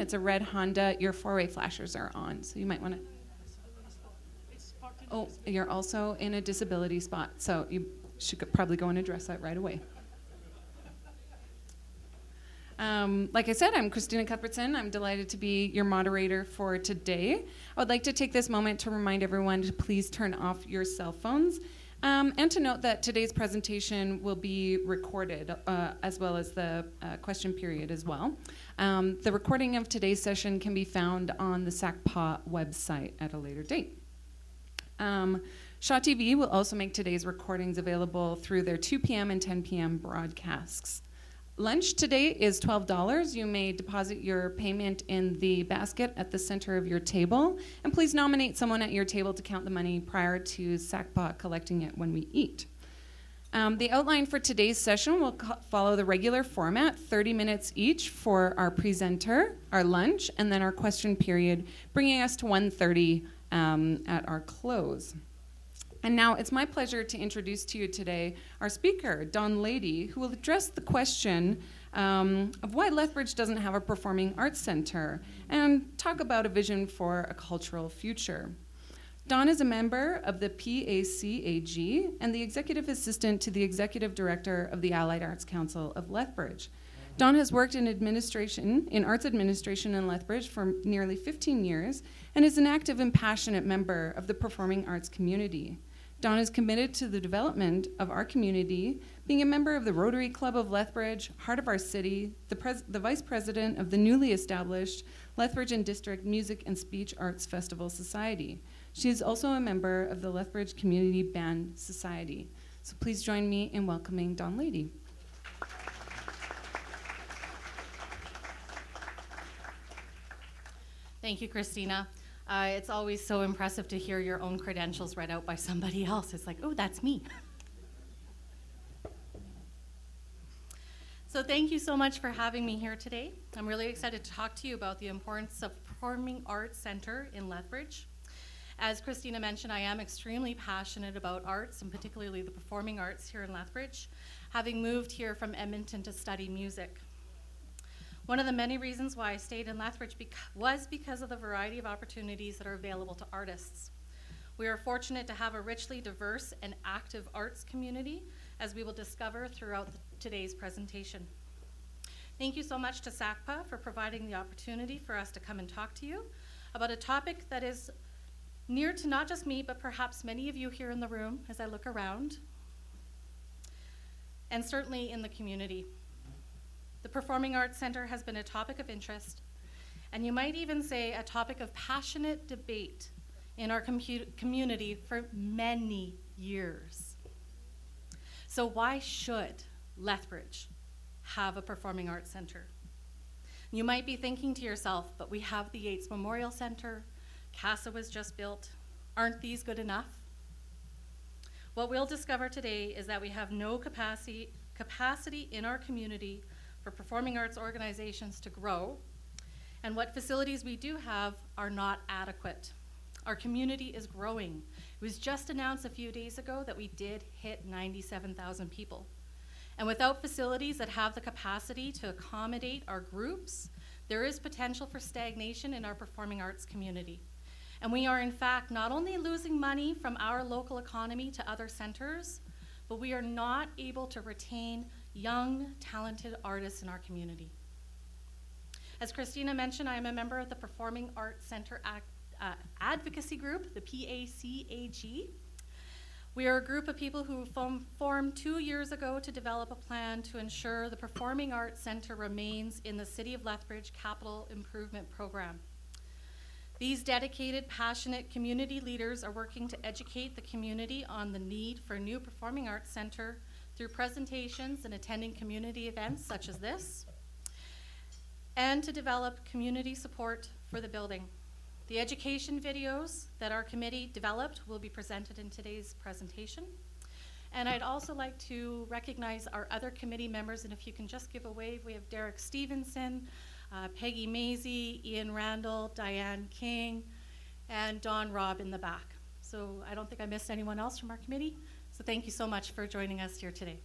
It's a red Honda. Your four-way flashers are on, so you might want to. Oh, you're also in a disability spot, so you should probably go and address that right away. Um, like I said, I'm Christina Cuthbertson. I'm delighted to be your moderator for today. I would like to take this moment to remind everyone to please turn off your cell phones um, and to note that today's presentation will be recorded uh, as well as the uh, question period as well. Um, the recording of today's session can be found on the SACPA website at a later date. Um, Shaw TV will also make today's recordings available through their 2 p.m. and 10 p.m. broadcasts. Lunch today is $12. You may deposit your payment in the basket at the center of your table. And please nominate someone at your table to count the money prior to SACPA collecting it when we eat. Um, the outline for today's session will co- follow the regular format 30 minutes each for our presenter, our lunch, and then our question period, bringing us to 1.30 um, at our close. And now it's my pleasure to introduce to you today our speaker, Don Lady, who will address the question um, of why Lethbridge doesn't have a performing arts center and talk about a vision for a cultural future. Don is a member of the PACAG and the executive assistant to the executive director of the Allied Arts Council of Lethbridge. Don has worked in administration, in arts administration in Lethbridge for nearly 15 years and is an active and passionate member of the performing arts community. Don is committed to the development of our community, being a member of the Rotary Club of Lethbridge, Heart of Our City, the, pres- the vice president of the newly established Lethbridge and District Music and Speech Arts Festival Society. She is also a member of the Lethbridge Community Band Society. So please join me in welcoming Don Lady. Thank you, Christina. Uh, it's always so impressive to hear your own credentials read out by somebody else. It's like, oh, that's me. thank you so much for having me here today. I'm really excited to talk to you about the importance of Performing Arts Center in Lethbridge. As Christina mentioned, I am extremely passionate about arts and particularly the performing arts here in Lethbridge, having moved here from Edmonton to study music. One of the many reasons why I stayed in Lethbridge was because of the variety of opportunities that are available to artists. We are fortunate to have a richly diverse and active arts community, as we will discover throughout today's presentation. Thank you so much to SACPA for providing the opportunity for us to come and talk to you about a topic that is near to not just me, but perhaps many of you here in the room as I look around, and certainly in the community. The Performing Arts Center has been a topic of interest, and you might even say a topic of passionate debate in our community for many years. So, why should Lethbridge have a Performing Arts Center? You might be thinking to yourself, but we have the Yates Memorial Center, CASA was just built. Aren't these good enough? What we'll discover today is that we have no capacity, capacity in our community for performing arts organizations to grow, and what facilities we do have are not adequate. Our community is growing. It was just announced a few days ago that we did hit 97,000 people. And without facilities that have the capacity to accommodate our groups, there is potential for stagnation in our performing arts community. And we are, in fact, not only losing money from our local economy to other centers, but we are not able to retain young, talented artists in our community. As Christina mentioned, I am a member of the Performing Arts Center Act, uh, Advocacy Group, the PACAG. We are a group of people who form, formed two years ago to develop a plan to ensure the Performing Arts Center remains in the City of Lethbridge Capital Improvement Program. These dedicated, passionate community leaders are working to educate the community on the need for a new performing arts center through presentations and attending community events such as this, and to develop community support for the building. The education videos that our committee developed will be presented in today's presentation. And I'd also like to recognize our other committee members, and if you can just give a wave, we have Derek Stevenson, uh, Peggy Maisie, Ian Randall, Diane King, and Don Robb in the back. So I don't think I missed anyone else from our committee. So thank you so much for joining us here today.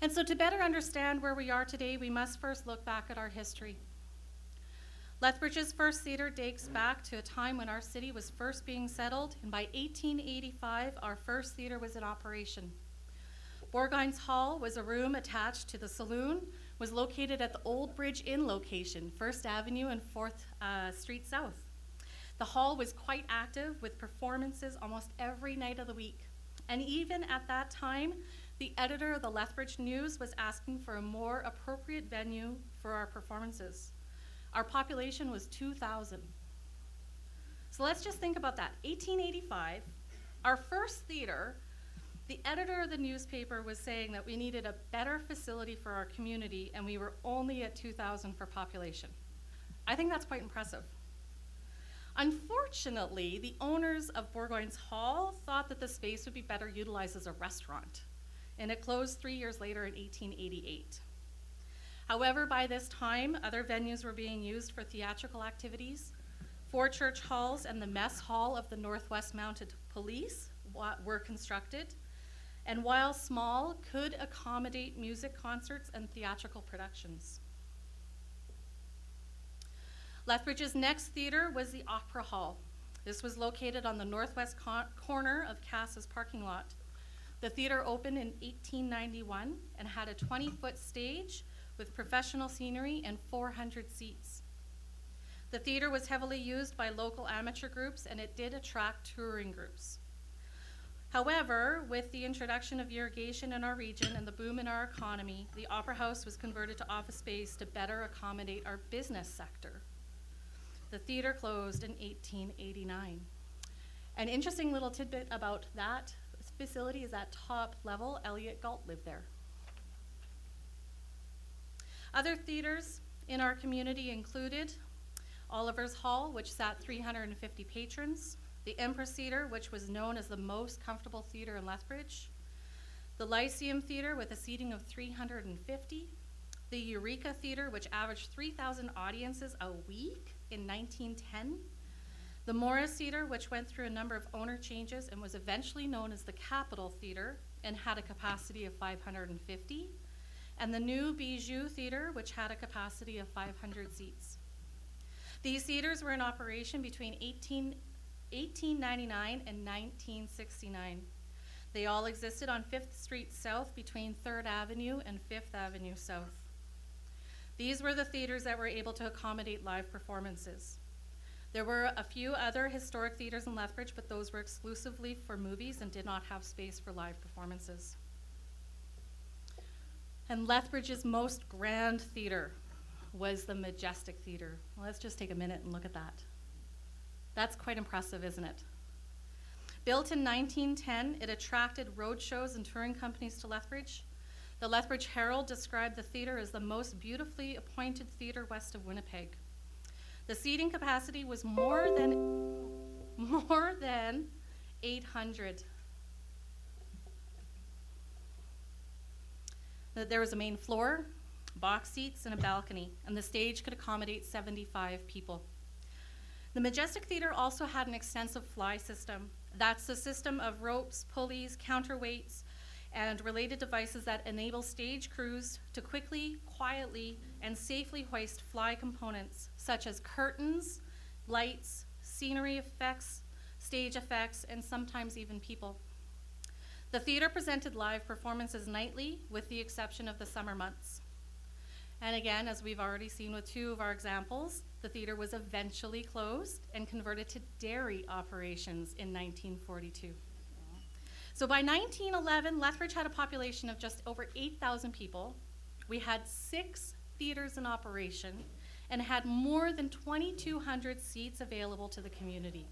And so, to better understand where we are today, we must first look back at our history. Lethbridge's first theatre dates back to a time when our city was first being settled, and by 1885, our first theatre was in operation. Bourgoin's Hall was a room attached to the saloon, was located at the Old Bridge Inn location, First Avenue and 4th uh, Street South. The hall was quite active with performances almost every night of the week. And even at that time, the editor of the Lethbridge News was asking for a more appropriate venue for our performances. Our population was 2,000. So let's just think about that. 1885, our first theater, the editor of the newspaper was saying that we needed a better facility for our community and we were only at 2,000 for population. I think that's quite impressive. Unfortunately, the owners of Bourgoin's Hall thought that the space would be better utilized as a restaurant, and it closed three years later in 1888. However, by this time, other venues were being used for theatrical activities. Four church halls and the mess hall of the Northwest Mounted Police were constructed, and while small, could accommodate music concerts and theatrical productions. Lethbridge's next theater was the Opera Hall. This was located on the northwest co- corner of Cass's parking lot. The theater opened in 1891 and had a 20 foot stage with professional scenery and 400 seats. The theater was heavily used by local amateur groups and it did attract touring groups. However, with the introduction of irrigation in our region and the boom in our economy, the Opera House was converted to office space to better accommodate our business sector. The theater closed in 1889. An interesting little tidbit about that facility is that top level, Elliott Galt lived there. Other theaters in our community included Oliver's Hall, which sat 350 patrons, the Empress Theater, which was known as the most comfortable theater in Lethbridge, the Lyceum Theater with a seating of 350, the Eureka Theater, which averaged 3,000 audiences a week in 1910, the Morris Theater, which went through a number of owner changes and was eventually known as the Capitol Theater and had a capacity of 550, and the new Bijou Theater, which had a capacity of 500 seats. These theaters were in operation between 18, 1899 and 1969. They all existed on 5th Street South between 3rd Avenue and 5th Avenue South. These were the theaters that were able to accommodate live performances. There were a few other historic theaters in Lethbridge, but those were exclusively for movies and did not have space for live performances and Lethbridge's most grand theater was the Majestic Theater. let's just take a minute and look at that. That's quite impressive, isn't it? Built in 1910, it attracted road shows and touring companies to Lethbridge. The Lethbridge Herald described the theater as the most beautifully appointed theater west of Winnipeg. The seating capacity was more than more than 800 There was a main floor, box seats, and a balcony, and the stage could accommodate 75 people. The Majestic Theater also had an extensive fly system. That's a system of ropes, pulleys, counterweights, and related devices that enable stage crews to quickly, quietly, and safely hoist fly components such as curtains, lights, scenery effects, stage effects, and sometimes even people. The theater presented live performances nightly, with the exception of the summer months. And again, as we've already seen with two of our examples, the theater was eventually closed and converted to dairy operations in 1942. So by 1911, Lethbridge had a population of just over 8,000 people. We had six theaters in operation and had more than 2,200 seats available to the community.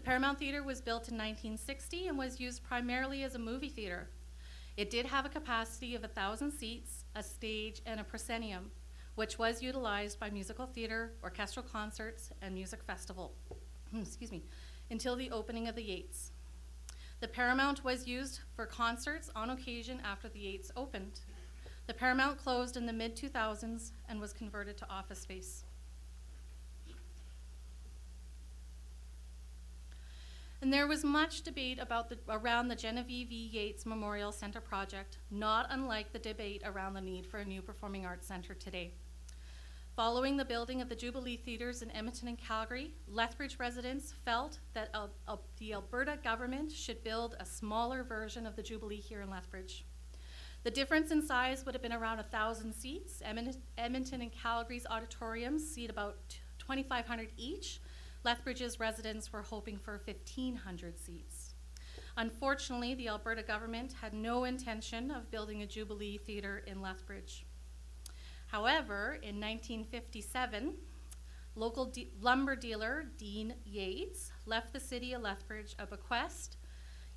The Paramount Theater was built in 1960 and was used primarily as a movie theater. It did have a capacity of 1,000 seats, a stage, and a proscenium, which was utilized by musical theater, orchestral concerts, and music festival. Excuse me, until the opening of the Yates. The Paramount was used for concerts on occasion after the Yates opened. The Paramount closed in the mid 2000s and was converted to office space. And there was much debate about the, around the Genevieve E. Yates Memorial Center project, not unlike the debate around the need for a new performing arts center today. Following the building of the Jubilee Theatres in Edmonton and Calgary, Lethbridge residents felt that the Alberta government should build a smaller version of the Jubilee here in Lethbridge. The difference in size would have been around 1,000 seats. Edmonton and Calgary's auditoriums seat about 2,500 each. Lethbridge's residents were hoping for 1,500 seats. Unfortunately, the Alberta government had no intention of building a Jubilee Theatre in Lethbridge. However, in 1957, local de- lumber dealer Dean Yates left the city of Lethbridge a bequest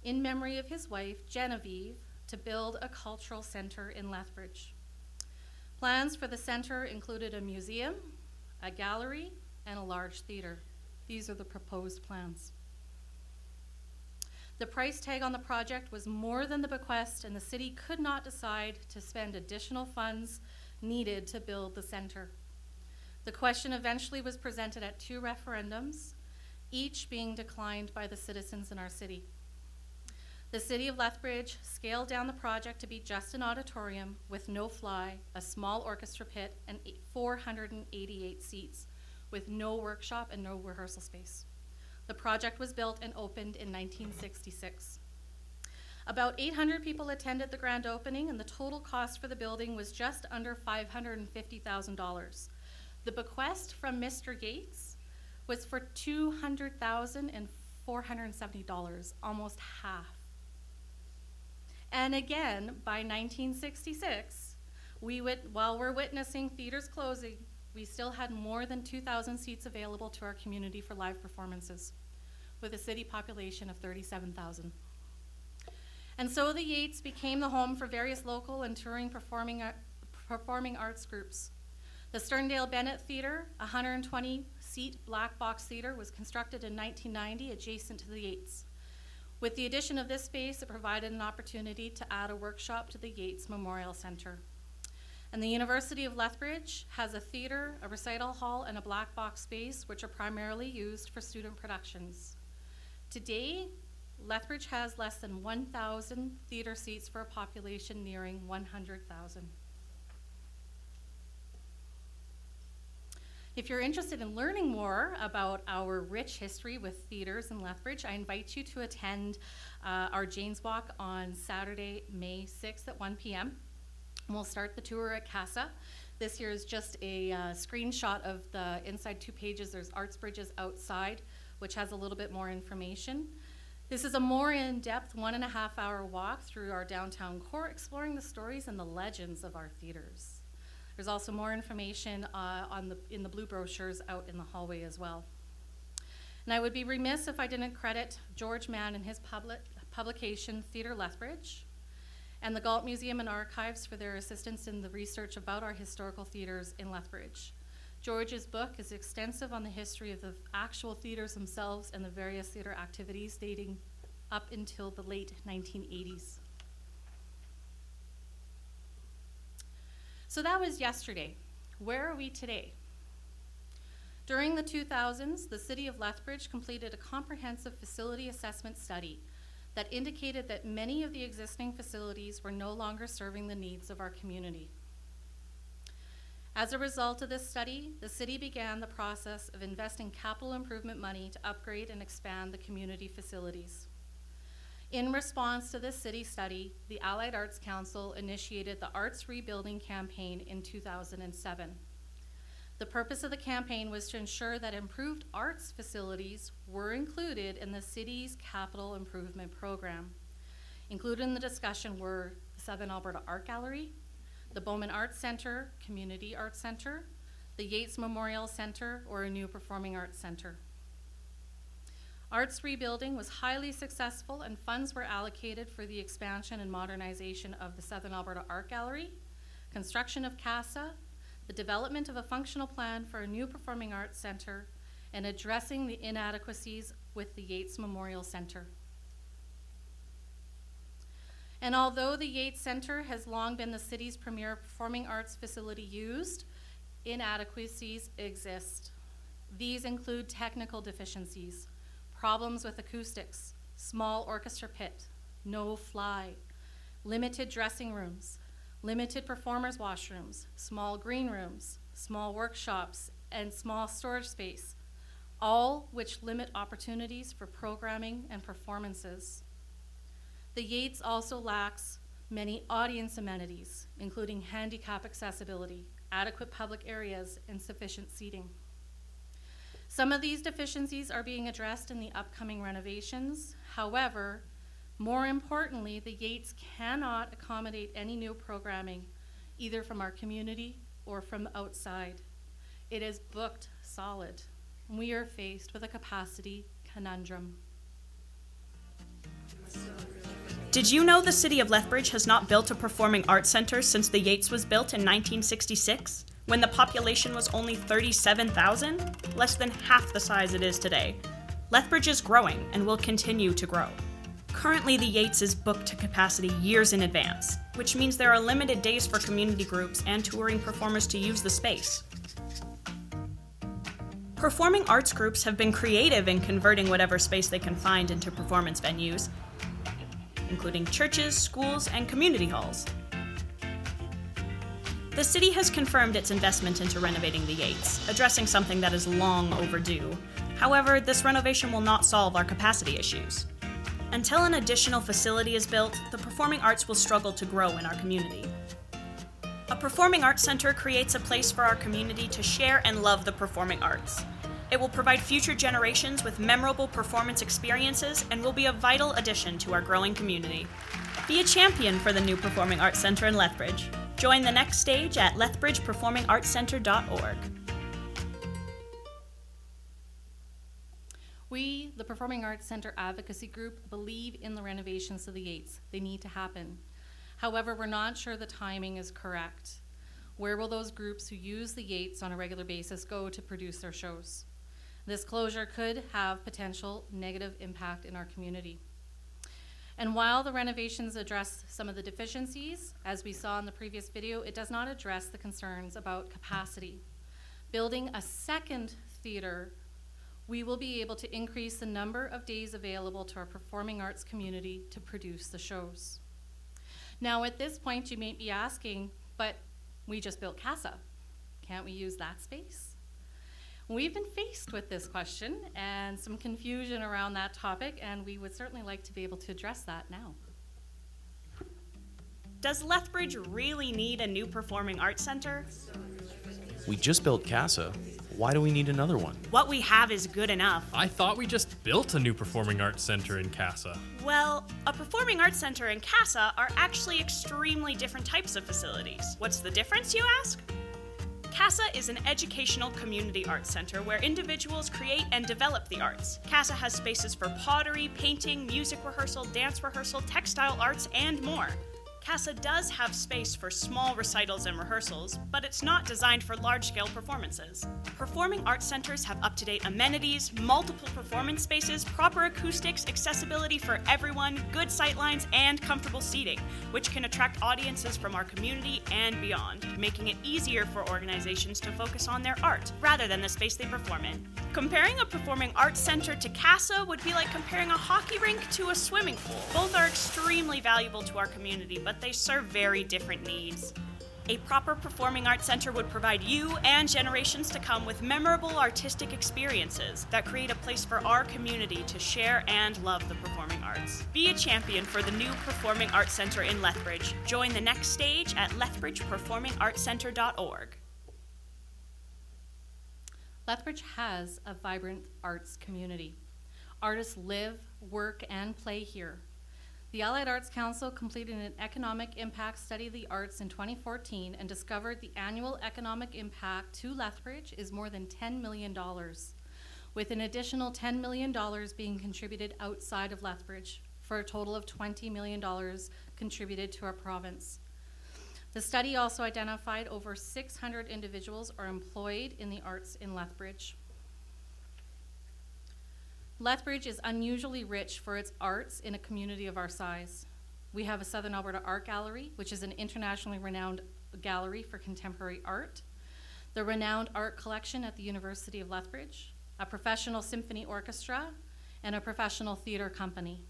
in memory of his wife, Genevieve, to build a cultural center in Lethbridge. Plans for the center included a museum, a gallery, and a large theater. These are the proposed plans. The price tag on the project was more than the bequest, and the city could not decide to spend additional funds needed to build the center. The question eventually was presented at two referendums, each being declined by the citizens in our city. The city of Lethbridge scaled down the project to be just an auditorium with no fly, a small orchestra pit, and 488 seats, with no workshop and no rehearsal space. The project was built and opened in 1966. About 800 people attended the grand opening, and the total cost for the building was just under $550,000. The bequest from Mr. Yates was for $200,470, almost half. And again, by 1966, we wit- while we're witnessing theaters closing, we still had more than 2,000 seats available to our community for live performances, with a city population of 37,000. And so the Yates became the home for various local and touring performing, ar- performing arts groups. The Sterndale Bennett Theater, a 120 seat black box theater, was constructed in 1990 adjacent to the Yates. With the addition of this space, it provided an opportunity to add a workshop to the Yates Memorial Center. And the University of Lethbridge has a theater, a recital hall, and a black box space, which are primarily used for student productions. Today, Lethbridge has less than 1,000 theater seats for a population nearing 100,000. If you're interested in learning more about our rich history with theaters in Lethbridge, I invite you to attend uh, our Jane's Walk on Saturday, May 6th at 1 p.m. We'll start the tour at CASA. This here is just a uh, screenshot of the inside two pages. There's Arts Bridges outside, which has a little bit more information. This is a more in depth one and a half hour walk through our downtown core, exploring the stories and the legends of our theaters. There's also more information uh, on the, in the blue brochures out in the hallway as well. And I would be remiss if I didn't credit George Mann and his public, publication, Theatre Lethbridge, and the Galt Museum and Archives for their assistance in the research about our historical theaters in Lethbridge. George's book is extensive on the history of the actual theaters themselves and the various theater activities dating up until the late 1980s. So that was yesterday. Where are we today? During the 2000s, the City of Lethbridge completed a comprehensive facility assessment study that indicated that many of the existing facilities were no longer serving the needs of our community. As a result of this study, the city began the process of investing capital improvement money to upgrade and expand the community facilities. In response to this city study, the Allied Arts Council initiated the Arts Rebuilding Campaign in 2007. The purpose of the campaign was to ensure that improved arts facilities were included in the city's capital improvement program. Included in the discussion were the Southern Alberta Art Gallery, the Bowman Arts Center, Community Arts Center, the Yates Memorial Center, or a new performing arts center. Arts rebuilding was highly successful, and funds were allocated for the expansion and modernization of the Southern Alberta Art Gallery, construction of CASA, the development of a functional plan for a new performing arts center, and addressing the inadequacies with the Yates Memorial Center. And although the Yates Center has long been the city's premier performing arts facility used, inadequacies exist. These include technical deficiencies, problems with acoustics, small orchestra pit, no fly, limited dressing rooms, limited performers' washrooms, small green rooms, small workshops, and small storage space, all which limit opportunities for programming and performances. The Yates also lacks many audience amenities, including handicap accessibility, adequate public areas, and sufficient seating. Some of these deficiencies are being addressed in the upcoming renovations. However, more importantly, the Yates cannot accommodate any new programming, either from our community or from outside. It is booked solid. We are faced with a capacity conundrum. Did you know the city of Lethbridge has not built a performing arts center since the Yates was built in 1966, when the population was only 37,000, less than half the size it is today? Lethbridge is growing and will continue to grow. Currently, the Yates is booked to capacity years in advance, which means there are limited days for community groups and touring performers to use the space. Performing arts groups have been creative in converting whatever space they can find into performance venues, including churches, schools, and community halls. The city has confirmed its investment into renovating the Yates, addressing something that is long overdue. However, this renovation will not solve our capacity issues. Until an additional facility is built, the performing arts will struggle to grow in our community. A performing arts center creates a place for our community to share and love the performing arts. It will provide future generations with memorable performance experiences and will be a vital addition to our growing community. Be a champion for the new Performing Arts Center in Lethbridge. Join the next stage at lethbridgeperformingartscenter.org. We, the Performing Arts Center Advocacy Group, believe in the renovations of the Yates. They need to happen. However, we're not sure the timing is correct. Where will those groups who use the Yates on a regular basis go to produce their shows? This closure could have potential negative impact in our community. And while the renovations address some of the deficiencies, as we saw in the previous video, it does not address the concerns about capacity. Building a second theater we will be able to increase the number of days available to our performing arts community to produce the shows. Now, at this point, you may be asking, but we just built CASA. Can't we use that space? We've been faced with this question and some confusion around that topic, and we would certainly like to be able to address that now. Does Lethbridge really need a new performing arts center? We just built CASA. Why do we need another one? What we have is good enough. I thought we just built a new performing arts center in CASA. Well, a performing arts center and CASA are actually extremely different types of facilities. What's the difference, you ask? CASA is an educational community arts center where individuals create and develop the arts. CASA has spaces for pottery, painting, music rehearsal, dance rehearsal, textile arts, and more. CASA does have space for small recitals and rehearsals, but it's not designed for large scale performances. Performing arts centers have up to date amenities, multiple performance spaces, proper acoustics, accessibility for everyone, good sightlines, and comfortable seating, which can attract audiences from our community and beyond, making it easier for organizations to focus on their art rather than the space they perform in. Comparing a performing arts center to CASA would be like comparing a hockey rink to a swimming pool. Both are extremely valuable to our community, but they serve very different needs. A proper performing arts center would provide you and generations to come with memorable artistic experiences that create a place for our community to share and love the performing arts. Be a champion for the new Performing Arts Center in Lethbridge. Join the next stage at lethbridgeperformingartscenter.org. Lethbridge has a vibrant arts community. Artists live, work, and play here. The Allied Arts Council completed an economic impact study of the arts in 2014 and discovered the annual economic impact to Lethbridge is more than $10 million, with an additional $10 million being contributed outside of Lethbridge for a total of $20 million contributed to our province. The study also identified over 600 individuals are employed in the arts in Lethbridge. Lethbridge is unusually rich for its arts in a community of our size. We have a Southern Alberta Art Gallery, which is an internationally renowned gallery for contemporary art, the renowned art collection at the University of Lethbridge, a professional symphony orchestra, and a professional theater company.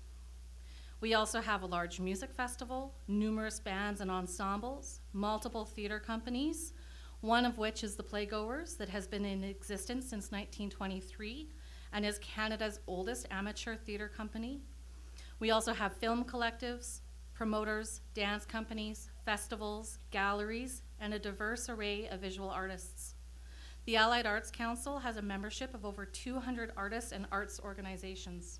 We also have a large music festival, numerous bands and ensembles, multiple theater companies, one of which is the Playgoers that has been in existence since 1923 and is Canada's oldest amateur theater company. We also have film collectives, promoters, dance companies, festivals, galleries, and a diverse array of visual artists. The Allied Arts Council has a membership of over 200 artists and arts organizations.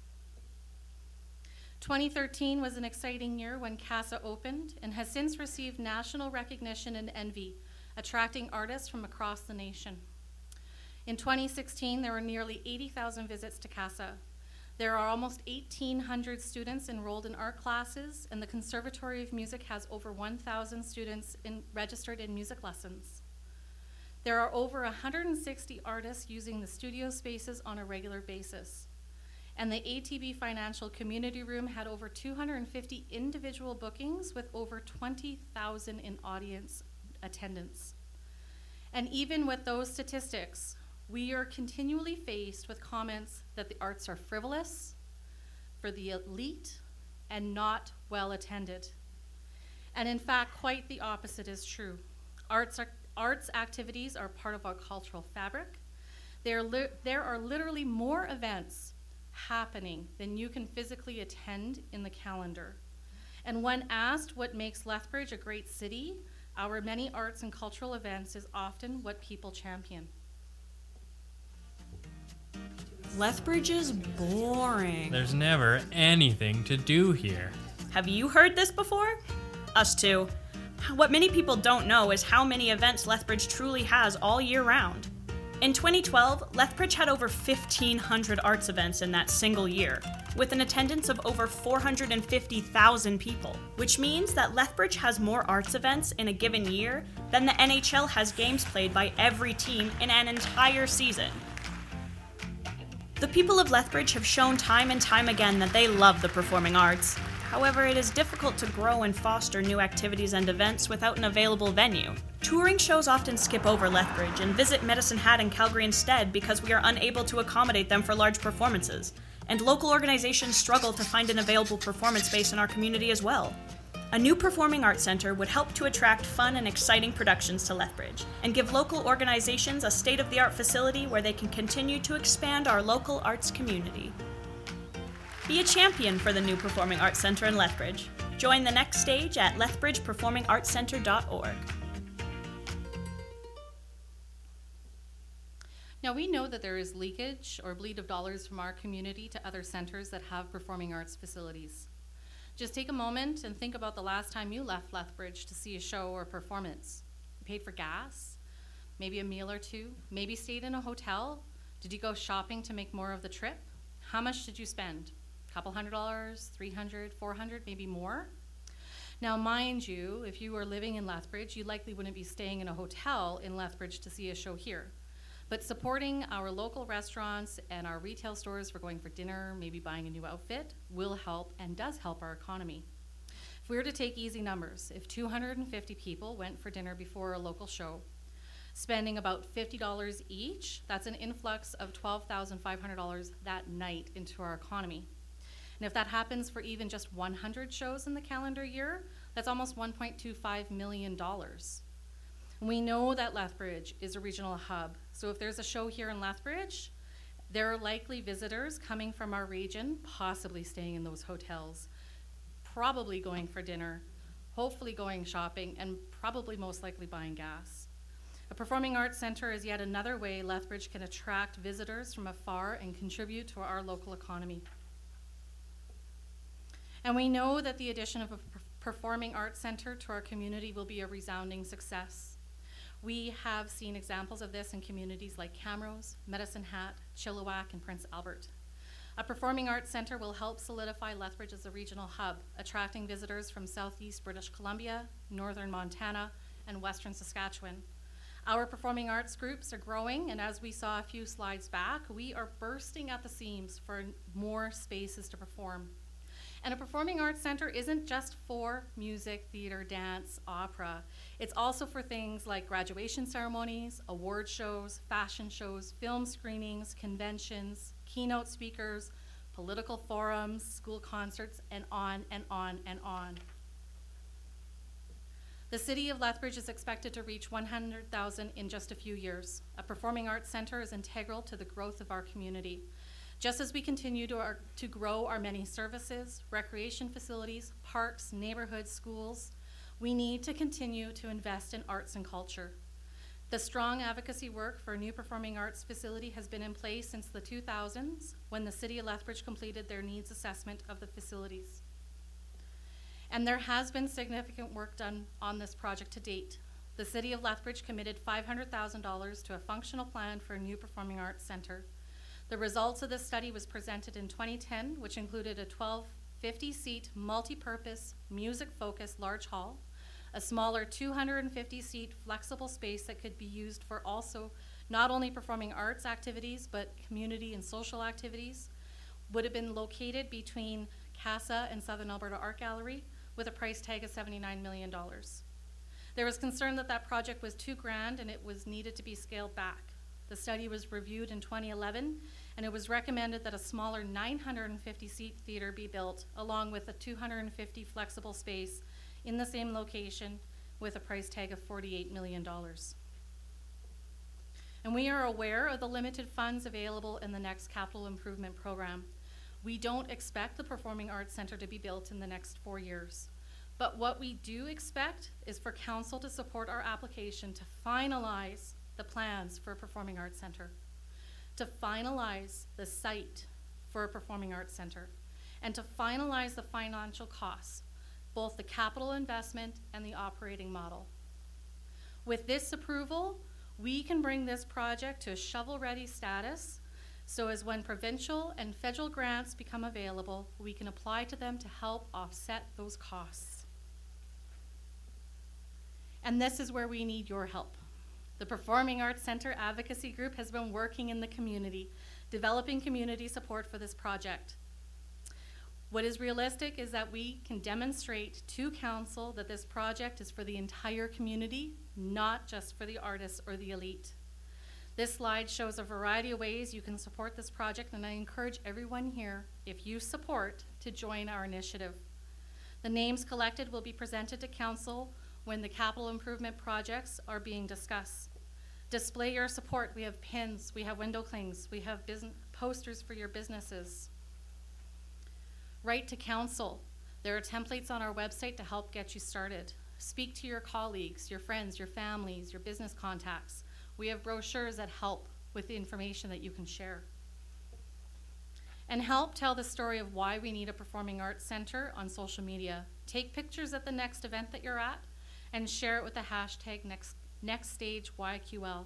2013 was an exciting year when CASA opened and has since received national recognition and envy, attracting artists from across the nation. In 2016, there were nearly 80,000 visits to CASA. There are almost 1,800 students enrolled in art classes, and the Conservatory of Music has over 1,000 students in, registered in music lessons. There are over 160 artists using the studio spaces on a regular basis. And the ATB Financial Community Room had over 250 individual bookings with over 20,000 in audience attendance. And even with those statistics, we are continually faced with comments that the arts are frivolous, for the elite, and not well attended. And in fact, quite the opposite is true. Arts, are, arts activities are part of our cultural fabric. There, li- there are literally more events happening than you can physically attend in the calendar. And when asked what makes Lethbridge a great city, our many arts and cultural events is often what people champion. Lethbridge is boring. There's never anything to do here. Have you heard this before? Us too. What many people don't know is how many events Lethbridge truly has all year round. In 2012, Lethbridge had over 1,500 arts events in that single year, with an attendance of over 450,000 people, which means that Lethbridge has more arts events in a given year than the NHL has games played by every team in an entire season. The people of Lethbridge have shown time and time again that they love the performing arts. However, it is difficult to grow and foster new activities and events without an available venue. Touring shows often skip over Lethbridge and visit Medicine Hat and Calgary instead because we are unable to accommodate them for large performances. And local organizations struggle to find an available performance space in our community as well. A new performing arts center would help to attract fun and exciting productions to Lethbridge and give local organizations a state of the art facility where they can continue to expand our local arts community. Be a champion for the new Performing Arts Center in Lethbridge. Join the next stage at lethbridgeperformingartscenter.org. Now, we know that there is leakage or bleed of dollars from our community to other centers that have performing arts facilities. Just take a moment and think about the last time you left Lethbridge to see a show or performance. You paid for gas, maybe a meal or two, maybe stayed in a hotel. Did you go shopping to make more of the trip? How much did you spend? A couple hundred dollars, 300, 400, maybe more? Now, mind you, if you were living in Lethbridge, you likely wouldn't be staying in a hotel in Lethbridge to see a show here. But supporting our local restaurants and our retail stores for going for dinner, maybe buying a new outfit, will help and does help our economy. If we were to take easy numbers, if 250 people went for dinner before a local show, spending about $50 each, that's an influx of $12,500 that night into our economy. And if that happens for even just 100 shows in the calendar year, that's almost $1.25 million. We know that Lethbridge is a regional hub, so if there's a show here in Lethbridge, there are likely visitors coming from our region, possibly staying in those hotels, probably going for dinner, hopefully going shopping, and probably most likely buying gas. A performing arts center is yet another way Lethbridge can attract visitors from afar and contribute to our local economy. And we know that the addition of a performing arts center to our community will be a resounding success. We have seen examples of this in communities like Camrose, Medicine Hat, Chilliwack, and Prince Albert. A performing arts center will help solidify Lethbridge as a regional hub, attracting visitors from southeast British Columbia, northern Montana, and western Saskatchewan. Our performing arts groups are growing, and as we saw a few slides back, we are bursting at the seams for more spaces to perform. And a performing arts center isn't just for music, theater, dance, opera. It's also for things like graduation ceremonies, award shows, fashion shows, film screenings, conventions, keynote speakers, political forums, school concerts, and on and on and on. The city of Lethbridge is expected to reach 100,000 in just a few years. A performing arts center is integral to the growth of our community. Just as we continue to, our, to grow our many services, recreation facilities, parks, neighborhoods, schools, we need to continue to invest in arts and culture. The strong advocacy work for a new performing arts facility has been in place since the 2000s when the City of Lethbridge completed their needs assessment of the facilities. And there has been significant work done on this project to date. The City of Lethbridge committed $500,000 to a functional plan for a new performing arts center. The results of this study was presented in 2010, which included a 1250 seat multi purpose, music focused large hall, a smaller 250 seat flexible space that could be used for also not only performing arts activities but community and social activities, would have been located between CASA and Southern Alberta Art Gallery with a price tag of $79 million. There was concern that that project was too grand and it was needed to be scaled back. The study was reviewed in 2011 and it was recommended that a smaller 950 seat theater be built along with a 250 flexible space in the same location with a price tag of $48 million. And we are aware of the limited funds available in the next capital improvement program. We don't expect the Performing Arts Center to be built in the next four years. But what we do expect is for Council to support our application to finalize the plans for a Performing Arts Center, to finalize the site for a Performing Arts Center, and to finalize the financial costs, both the capital investment and the operating model. With this approval, we can bring this project to a shovel ready status so as when provincial and federal grants become available, we can apply to them to help offset those costs. And this is where we need your help. The Performing Arts Center Advocacy Group has been working in the community, developing community support for this project. What is realistic is that we can demonstrate to Council that this project is for the entire community, not just for the artists or the elite. This slide shows a variety of ways you can support this project, and I encourage everyone here, if you support, to join our initiative. The names collected will be presented to Council when the capital improvement projects are being discussed. Display your support. We have pins, we have window clings, we have business posters for your businesses. Write to Council. There are templates on our website to help get you started. Speak to your colleagues, your friends, your families, your business contacts. We have brochures that help with the information that you can share. And help tell the story of why we need a performing arts center on social media. Take pictures at the next event that you're at and share it with the hashtag next, next stage YQL.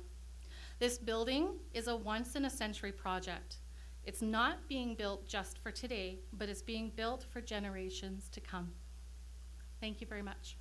This building is a once in a century project. It's not being built just for today, but it's being built for generations to come. Thank you very much.